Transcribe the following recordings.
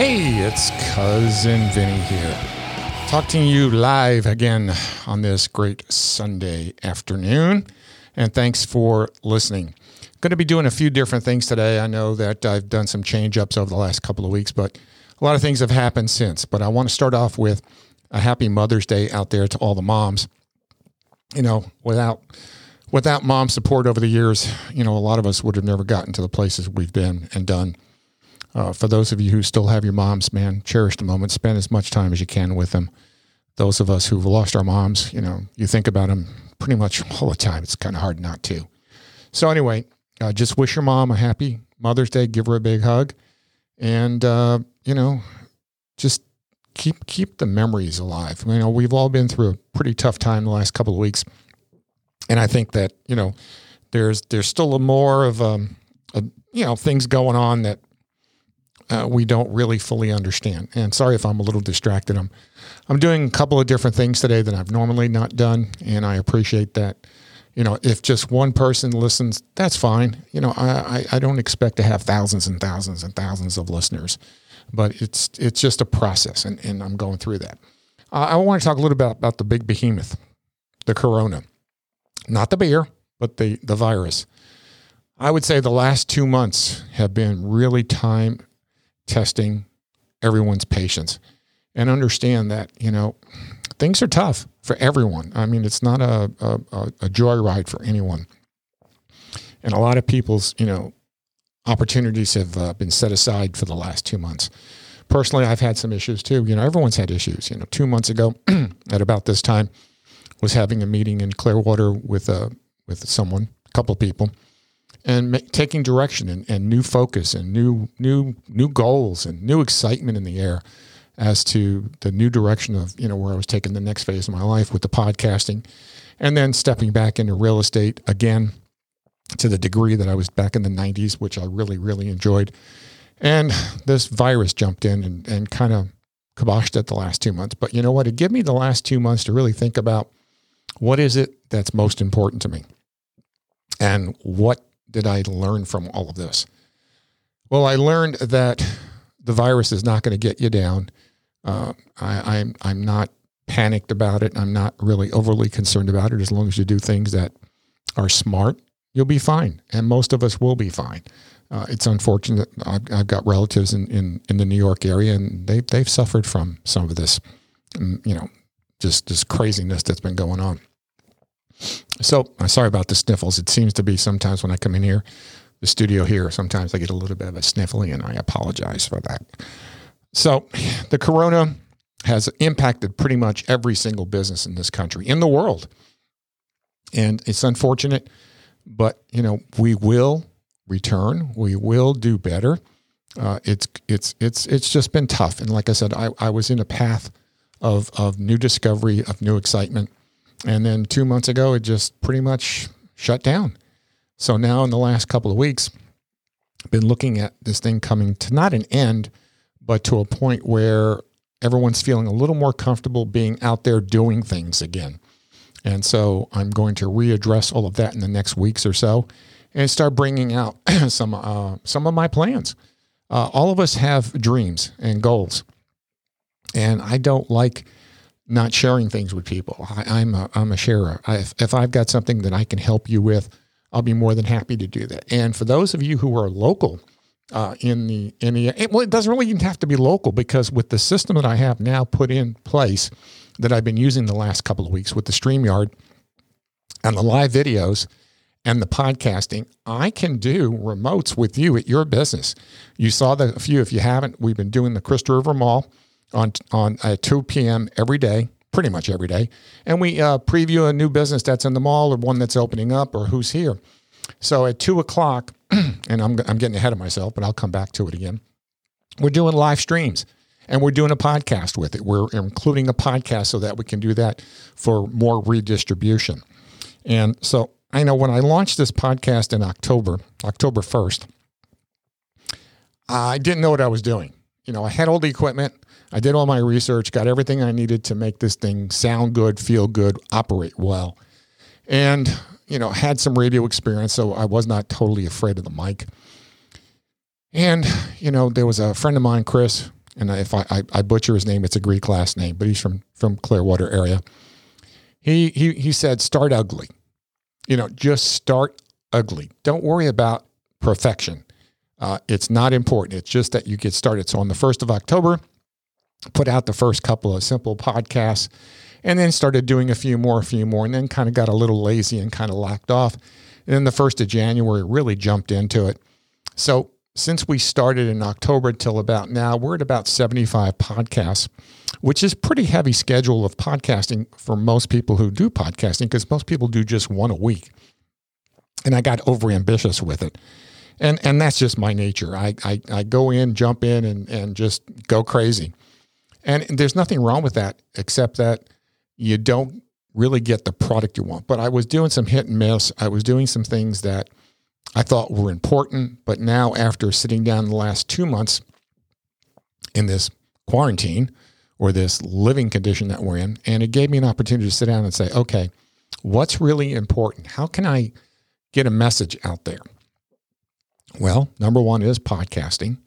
Hey, it's Cousin Vinny here. Talking to you live again on this great Sunday afternoon. And thanks for listening. Going to be doing a few different things today. I know that I've done some change ups over the last couple of weeks, but a lot of things have happened since. But I want to start off with a happy Mother's Day out there to all the moms. You know, without without mom support over the years, you know, a lot of us would have never gotten to the places we've been and done. Uh, for those of you who still have your moms, man, cherish the moment. Spend as much time as you can with them. Those of us who've lost our moms, you know, you think about them pretty much all the time. It's kind of hard not to. So anyway, uh, just wish your mom a happy Mother's Day. Give her a big hug, and uh, you know, just keep keep the memories alive. You know, we've all been through a pretty tough time the last couple of weeks, and I think that you know, there's there's still a more of um, a, you know things going on that uh, we don't really fully understand. And sorry if I'm a little distracted. I'm I'm doing a couple of different things today that I've normally not done, and I appreciate that. You know, if just one person listens, that's fine. You know, I, I, I don't expect to have thousands and thousands and thousands of listeners, but it's it's just a process, and, and I'm going through that. Uh, I want to talk a little bit about the big behemoth, the corona, not the beer, but the the virus. I would say the last two months have been really time testing everyone's patience and understand that you know things are tough for everyone. I mean it's not a, a, a joyride for anyone. And a lot of people's you know opportunities have uh, been set aside for the last two months. Personally i've had some issues too. You know everyone's had issues. You know two months ago at about this time was having a meeting in clearwater with a uh, with someone a couple of people and taking direction and, and new focus and new new new goals and new excitement in the air as to the new direction of you know where I was taking the next phase of my life with the podcasting, and then stepping back into real estate again to the degree that I was back in the 90s, which I really really enjoyed. And this virus jumped in and, and kind of kiboshed it the last two months. But you know what? It gave me the last two months to really think about what is it that's most important to me and what did I learn from all of this? Well, I learned that the virus is not going to get you down. Uh, I, I'm I'm not panicked about it. I'm not really overly concerned about it. As long as you do things that are smart, you'll be fine, and most of us will be fine. Uh, it's unfortunate. I've, I've, got relatives in, in, in the New York area, and they they've suffered from some of this, mm, you know, just this craziness that's been going on. So I'm sorry about the sniffles. It seems to be sometimes when I come in here, the studio here, sometimes I get a little bit of a sniffly, and I apologize for that. So the corona has impacted pretty much every single business in this country, in the world. And it's unfortunate, but you know, we will return. We will do better. Uh, it's it's it's it's just been tough. And like I said, I, I was in a path of of new discovery, of new excitement. And then two months ago, it just pretty much shut down. So now, in the last couple of weeks, I've been looking at this thing coming to not an end, but to a point where everyone's feeling a little more comfortable being out there doing things again. And so I'm going to readdress all of that in the next weeks or so and start bringing out some uh, some of my plans. Uh, all of us have dreams and goals, and I don't like not sharing things with people. I, am a, I'm a sharer. I, if, if I've got something that I can help you with, I'll be more than happy to do that. And for those of you who are local uh, in the in the it, well, it doesn't really even have to be local because with the system that I have now put in place that I've been using the last couple of weeks with the Streamyard and the live videos and the podcasting, I can do remotes with you at your business. You saw the few. If you haven't, we've been doing the Crystal River Mall on on at 2 p.m. every day, pretty much every day, and we uh, preview a new business that's in the mall or one that's opening up or who's here. So at two o'clock, and I'm I'm getting ahead of myself, but I'll come back to it again. We're doing live streams and we're doing a podcast with it. We're including a podcast so that we can do that for more redistribution. And so I know when I launched this podcast in October, October 1st, I didn't know what I was doing. You know, I had all the equipment, I did all my research, got everything I needed to make this thing sound good, feel good, operate well. And, you know, had some radio experience, so I was not totally afraid of the mic. And, you know, there was a friend of mine, Chris, and if I, I, I butcher his name, it's a Greek last name, but he's from from Clearwater area. He he he said, start ugly. You know, just start ugly. Don't worry about perfection. Uh, it's not important. It's just that you get started. So on the first of October, put out the first couple of simple podcasts, and then started doing a few more, a few more, and then kind of got a little lazy and kind of lacked off. And then the first of January really jumped into it. So since we started in October till about now, we're at about 75 podcasts, which is pretty heavy schedule of podcasting for most people who do podcasting because most people do just one a week. And I got over ambitious with it. And and that's just my nature. I, I, I go in, jump in and, and just go crazy. And there's nothing wrong with that except that you don't really get the product you want. But I was doing some hit and miss. I was doing some things that I thought were important. But now, after sitting down the last two months in this quarantine or this living condition that we're in, and it gave me an opportunity to sit down and say, okay, what's really important? How can I get a message out there? Well, number one is podcasting,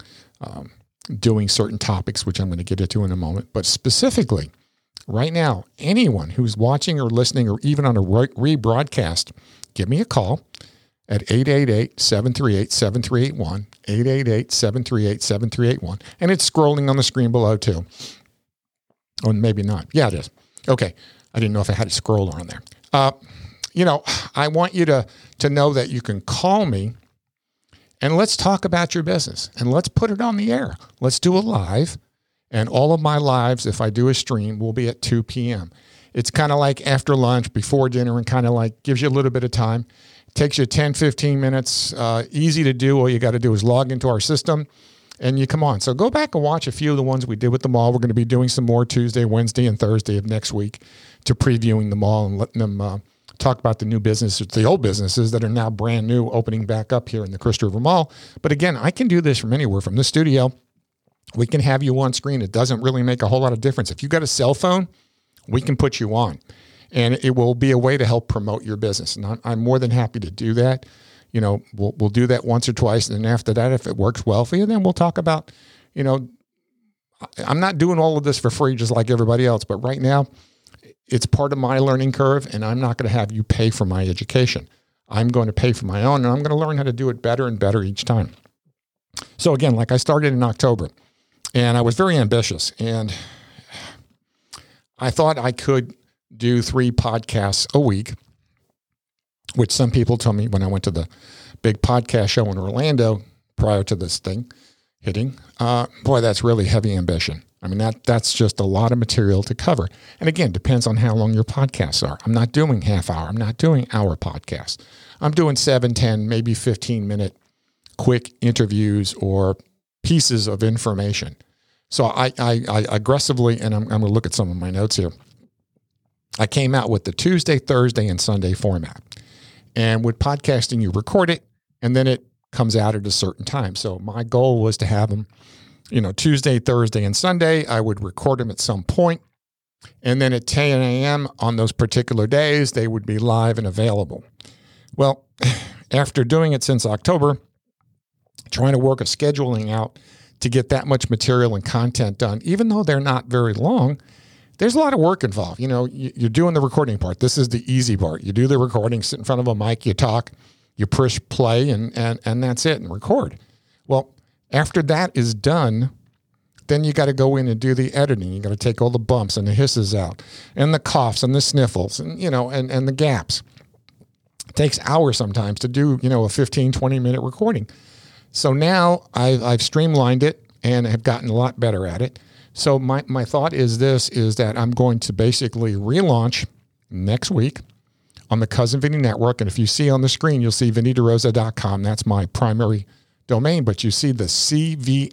um, doing certain topics, which I'm going to get into in a moment. But specifically, right now, anyone who's watching or listening or even on a rebroadcast, give me a call at 888-738-7381, 888-738-7381. And it's scrolling on the screen below too. Or oh, maybe not. Yeah, it is. Okay. I didn't know if I had a scroller on there. Uh, you know, I want you to, to know that you can call me and let's talk about your business and let's put it on the air. Let's do a live. And all of my lives, if I do a stream, will be at 2 p.m. It's kind of like after lunch, before dinner, and kind of like gives you a little bit of time. Takes you 10, 15 minutes. Uh, easy to do. All you got to do is log into our system and you come on. So go back and watch a few of the ones we did with the mall. We're going to be doing some more Tuesday, Wednesday, and Thursday of next week to previewing the mall and letting them uh, talk about the new businesses, the old businesses that are now brand new, opening back up here in the Crystal River Mall. But again, I can do this from anywhere, from the studio. We can have you on screen. It doesn't really make a whole lot of difference. If you got a cell phone, we can put you on and it will be a way to help promote your business. And I'm, more than happy to do that. You know, we'll, we'll do that once or twice. And then after that, if it works well for you, then we'll talk about, you know, I'm not doing all of this for free, just like everybody else. But right now, it's part of my learning curve, and I'm not going to have you pay for my education. I'm going to pay for my own, and I'm going to learn how to do it better and better each time. So, again, like I started in October, and I was very ambitious, and I thought I could do three podcasts a week, which some people told me when I went to the big podcast show in Orlando prior to this thing hitting. Uh, boy, that's really heavy ambition. I mean, that that's just a lot of material to cover. And again, depends on how long your podcasts are. I'm not doing half hour. I'm not doing hour podcasts. I'm doing seven, 10, maybe 15 minute quick interviews or pieces of information. So I, I, I aggressively, and I'm, I'm going to look at some of my notes here. I came out with the Tuesday, Thursday, and Sunday format. And with podcasting, you record it and then it comes out at a certain time. So my goal was to have them, you know, Tuesday, Thursday, and Sunday. I would record them at some point, And then at 10 a.m. on those particular days, they would be live and available. Well, after doing it since October, trying to work a scheduling out to get that much material and content done, even though they're not very long, there's a lot of work involved. You know, you're doing the recording part. This is the easy part. You do the recording, sit in front of a mic, you talk, you push play, and and and that's it, and record. Well, after that is done, then you got to go in and do the editing. You got to take all the bumps and the hisses out, and the coughs and the sniffles, and you know, and and the gaps. It takes hours sometimes to do you know a 15, 20 minute recording. So now I've, I've streamlined it and have gotten a lot better at it. So my, my thought is this is that I'm going to basically relaunch next week on the Cousin Vinny Network. And if you see on the screen, you'll see vinnyderosa.com. That's my primary domain, but you see the cvn.fm.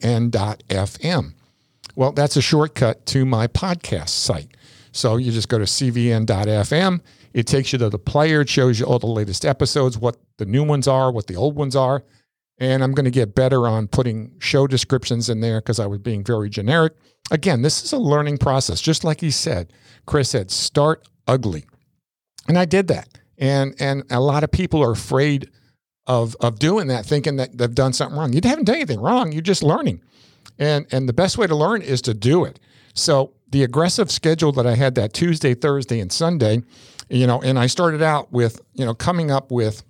Well, that's a shortcut to my podcast site. So you just go to cvn.fm. It takes you to the player. It shows you all the latest episodes, what the new ones are, what the old ones are. And I'm going to get better on putting show descriptions in there because I was being very generic. Again, this is a learning process. Just like he said, Chris said, start ugly. And I did that. And and a lot of people are afraid of of doing that, thinking that they've done something wrong. You haven't done anything wrong. You're just learning. And and the best way to learn is to do it. So the aggressive schedule that I had that Tuesday, Thursday, and Sunday, you know, and I started out with, you know, coming up with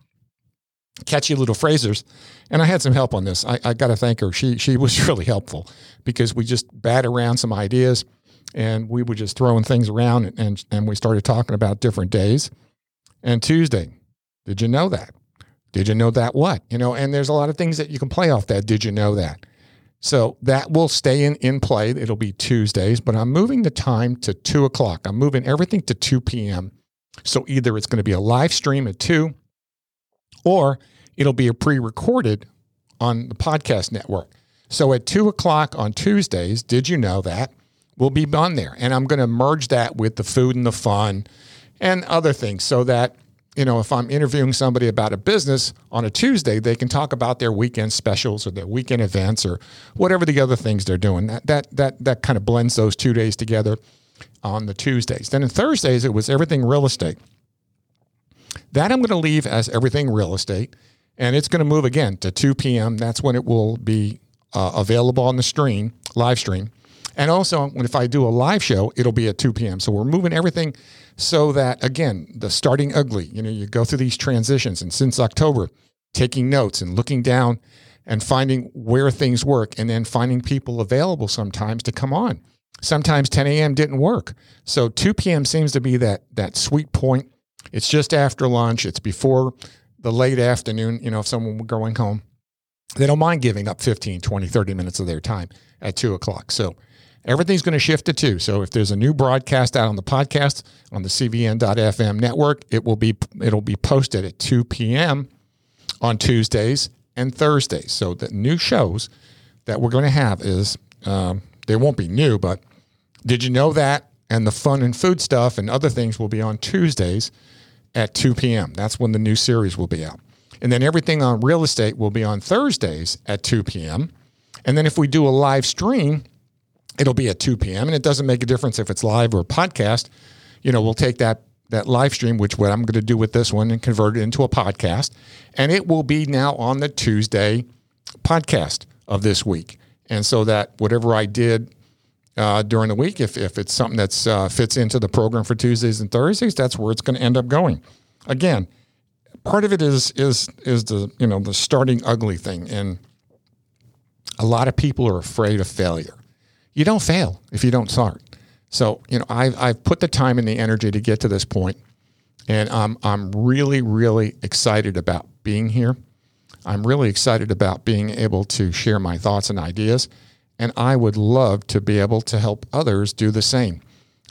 catchy little phrases. And I had some help on this. I, I got to thank her. She she was really helpful because we just bat around some ideas and we were just throwing things around and, and, and we started talking about different days. And Tuesday, did you know that? Did you know that what? You know, and there's a lot of things that you can play off that. Did you know that? So that will stay in, in play. It'll be Tuesdays, but I'm moving the time to two o'clock. I'm moving everything to 2 p.m. So either it's going to be a live stream at 2 or it'll be a pre recorded on the podcast network. So at 2 o'clock on Tuesdays, did you know that? Will be on there. And I'm going to merge that with the food and the fun and other things so that you know, if I'm interviewing somebody about a business on a Tuesday, they can talk about their weekend specials or their weekend events or whatever the other things they're doing. That that that that kind of blends those two days together on the Tuesdays. Then on Thursdays, it was everything real estate. That I'm going to leave as everything real estate, and it's going to move again to 2 p.m. That's when it will be uh, available on the stream, live stream. And also, if I do a live show, it'll be at 2 p.m. So we're moving everything so that, again, the starting ugly, you know, you go through these transitions. And since October, taking notes and looking down and finding where things work and then finding people available sometimes to come on. Sometimes 10 a.m. didn't work. So 2 p.m. seems to be that, that sweet point. It's just after lunch, it's before the late afternoon, you know, if someone were going home. They don't mind giving up 15, 20, 30 minutes of their time at 2 o'clock. So everything's going to shift to two. So if there's a new broadcast out on the podcast on the CVN.FM network, it will be it'll be posted at 2 p.m. on Tuesdays and Thursdays. So the new shows that we're going to have is um, they won't be new, but did you know that? And the fun and food stuff and other things will be on Tuesdays at 2 p.m. That's when the new series will be out. And then everything on real estate will be on Thursdays at 2 p.m. And then if we do a live stream, it'll be at 2 p.m. and it doesn't make a difference if it's live or podcast. You know, we'll take that that live stream, which what I'm going to do with this one, and convert it into a podcast, and it will be now on the Tuesday podcast of this week. And so that whatever I did uh, during the week, if if it's something that uh, fits into the program for Tuesdays and Thursdays, that's where it's going to end up going. Again, part of it is is is the you know the starting ugly thing, and a lot of people are afraid of failure you don't fail if you don't start. So, you know, I've, I've put the time and the energy to get to this point, and I'm, I'm really, really excited about being here. I'm really excited about being able to share my thoughts and ideas, and I would love to be able to help others do the same.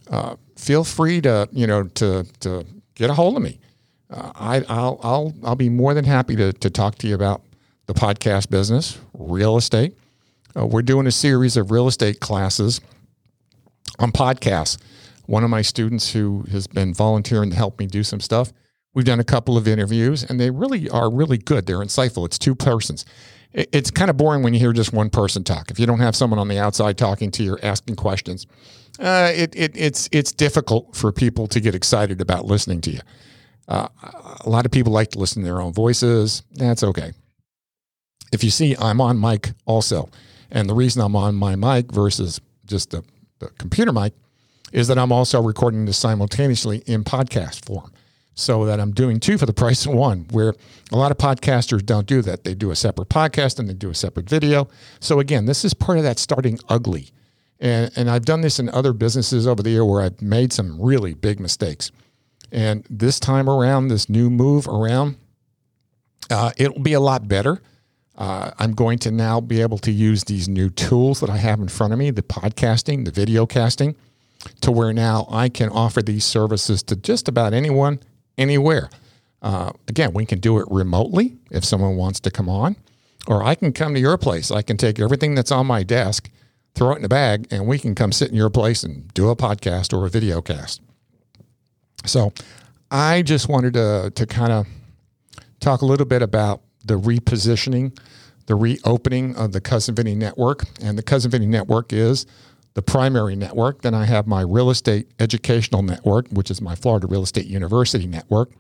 Uh, feel free to, you know, to, to get a hold of me. Uh, I, I'll, I'll, I'll be more than happy to, to talk to you about the podcast business, real estate, uh, we're doing a series of real estate classes on podcasts. One of my students who has been volunteering to help me do some stuff, we've done a couple of interviews and they really are really good. They're insightful. It's two persons. It's kind of boring when you hear just one person talk. If you don't have someone on the outside talking to you, or asking questions, uh, it, it, it's it's difficult for people to get excited about listening to you. Uh, a lot of people like to listen to their own voices. That's okay. If you see, I'm on mic also. And the reason I'm on my mic versus just the, the computer mic is that I'm also recording this simultaneously in podcast form so that I'm doing two for the price of one, where a lot of podcasters don't do that. They do a separate podcast and they do a separate video. So again, this is part of that starting ugly. And, and I've done this in other businesses over the year where I've made some really big mistakes. And this time around, this new move around, uh, it'll be a lot better. Uh, I'm going to now be able to use these new tools that I have in front of me the podcasting, the video casting to where now I can offer these services to just about anyone, anywhere. Uh, again, we can do it remotely if someone wants to come on, or I can come to your place. I can take everything that's on my desk, throw it in a bag, and we can come sit in your place and do a podcast or a video cast. So I just wanted to, to kind of talk a little bit about the repositioning, the reopening of the Cousin Vinny network. And the Cousin Vinny network is the primary network. Then I have my real estate educational network, which is my Florida Real Estate University network.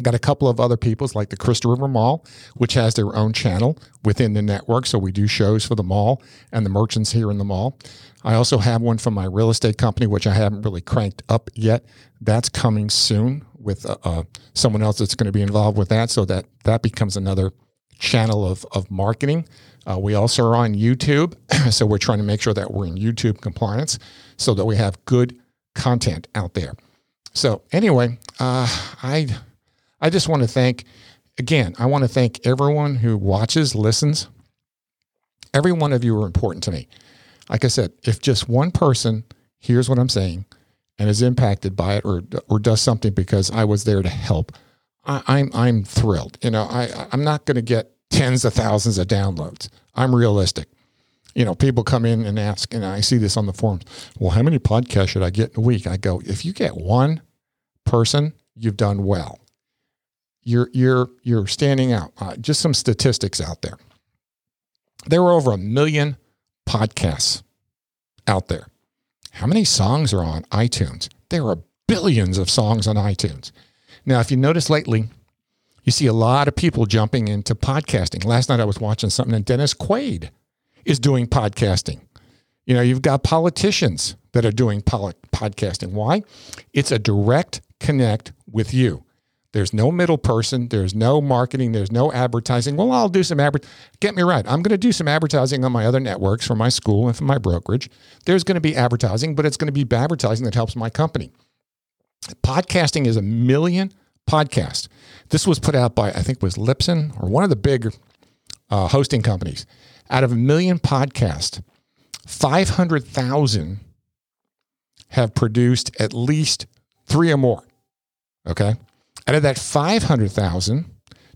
Got a couple of other people's like the Crystal River Mall, which has their own channel within the network. So we do shows for the mall and the merchants here in the mall. I also have one from my real estate company, which I haven't really cranked up yet. That's coming soon with uh, uh, someone else that's going to be involved with that. So that that becomes another channel of, of marketing. Uh, we also are on YouTube. so we're trying to make sure that we're in YouTube compliance so that we have good content out there. So anyway, uh, I I just want to thank again. I want to thank everyone who watches, listens. Every one of you are important to me. Like I said, if just one person hears what I'm saying and is impacted by it or or does something because I was there to help, I, I'm I'm thrilled. You know, I I'm not going to get tens of thousands of downloads. I'm realistic. You know, people come in and ask, and I see this on the forums. Well, how many podcasts should I get in a week? I go, if you get one person, you've done well. You're you're you're standing out. Uh, just some statistics out there. There were over a million podcasts out there. How many songs are on iTunes? There are billions of songs on iTunes. Now, if you notice lately, you see a lot of people jumping into podcasting. Last night I was watching something, and Dennis Quaid is doing podcasting. You know, you've got politicians that are doing podcasting. Why? It's a direct connect with you. There's no middle person. There's no marketing. There's no advertising. Well, I'll do some advert. Get me right. I'm going to do some advertising on my other networks for my school and for my brokerage. There's going to be advertising, but it's going to be advertising that helps my company. Podcasting is a million podcasts. This was put out by I think was Libsyn or one of the big uh, hosting companies. Out of a million podcasts, five hundred thousand have produced at least three or more. Okay. Out of that 500,000,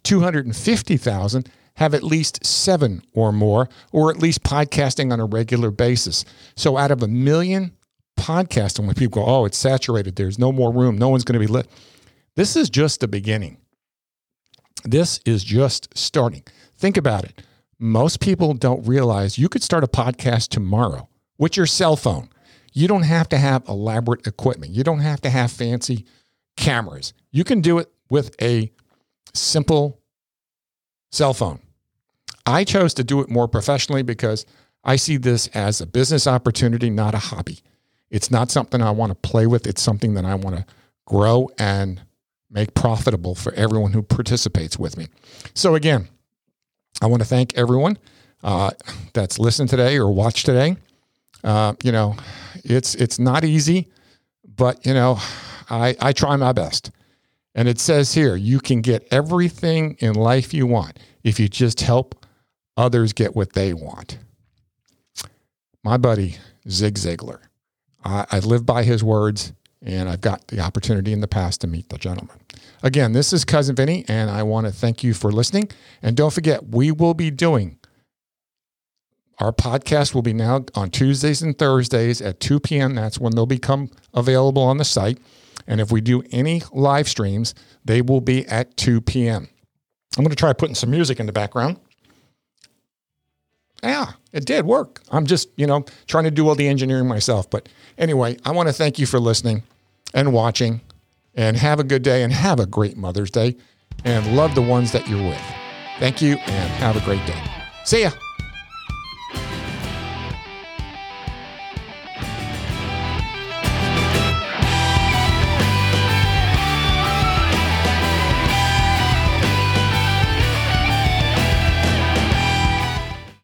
250,000 have at least seven or more, or at least podcasting on a regular basis. So out of a million podcasting, when people go, oh, it's saturated, there's no more room, no one's going to be lit. This is just the beginning. This is just starting. Think about it. Most people don't realize you could start a podcast tomorrow with your cell phone. You don't have to have elaborate equipment. You don't have to have fancy cameras. You can do it with a simple cell phone. I chose to do it more professionally because I see this as a business opportunity, not a hobby. It's not something I want to play with. It's something that I want to grow and make profitable for everyone who participates with me. So, again, I want to thank everyone uh, that's listened today or watched today. Uh, you know, it's it's not easy, but you know, I, I try my best. And it says here, you can get everything in life you want if you just help others get what they want. My buddy, Zig Ziglar, I, I live by his words, and I've got the opportunity in the past to meet the gentleman. Again, this is Cousin Vinny, and I want to thank you for listening. And don't forget, we will be doing our podcast will be now on Tuesdays and Thursdays at 2 p.m. That's when they'll become available on the site. And if we do any live streams, they will be at 2 p.m. I'm going to try putting some music in the background. Yeah, it did work. I'm just, you know, trying to do all the engineering myself. But anyway, I want to thank you for listening and watching and have a good day and have a great Mother's Day and love the ones that you're with. Thank you and have a great day. See ya.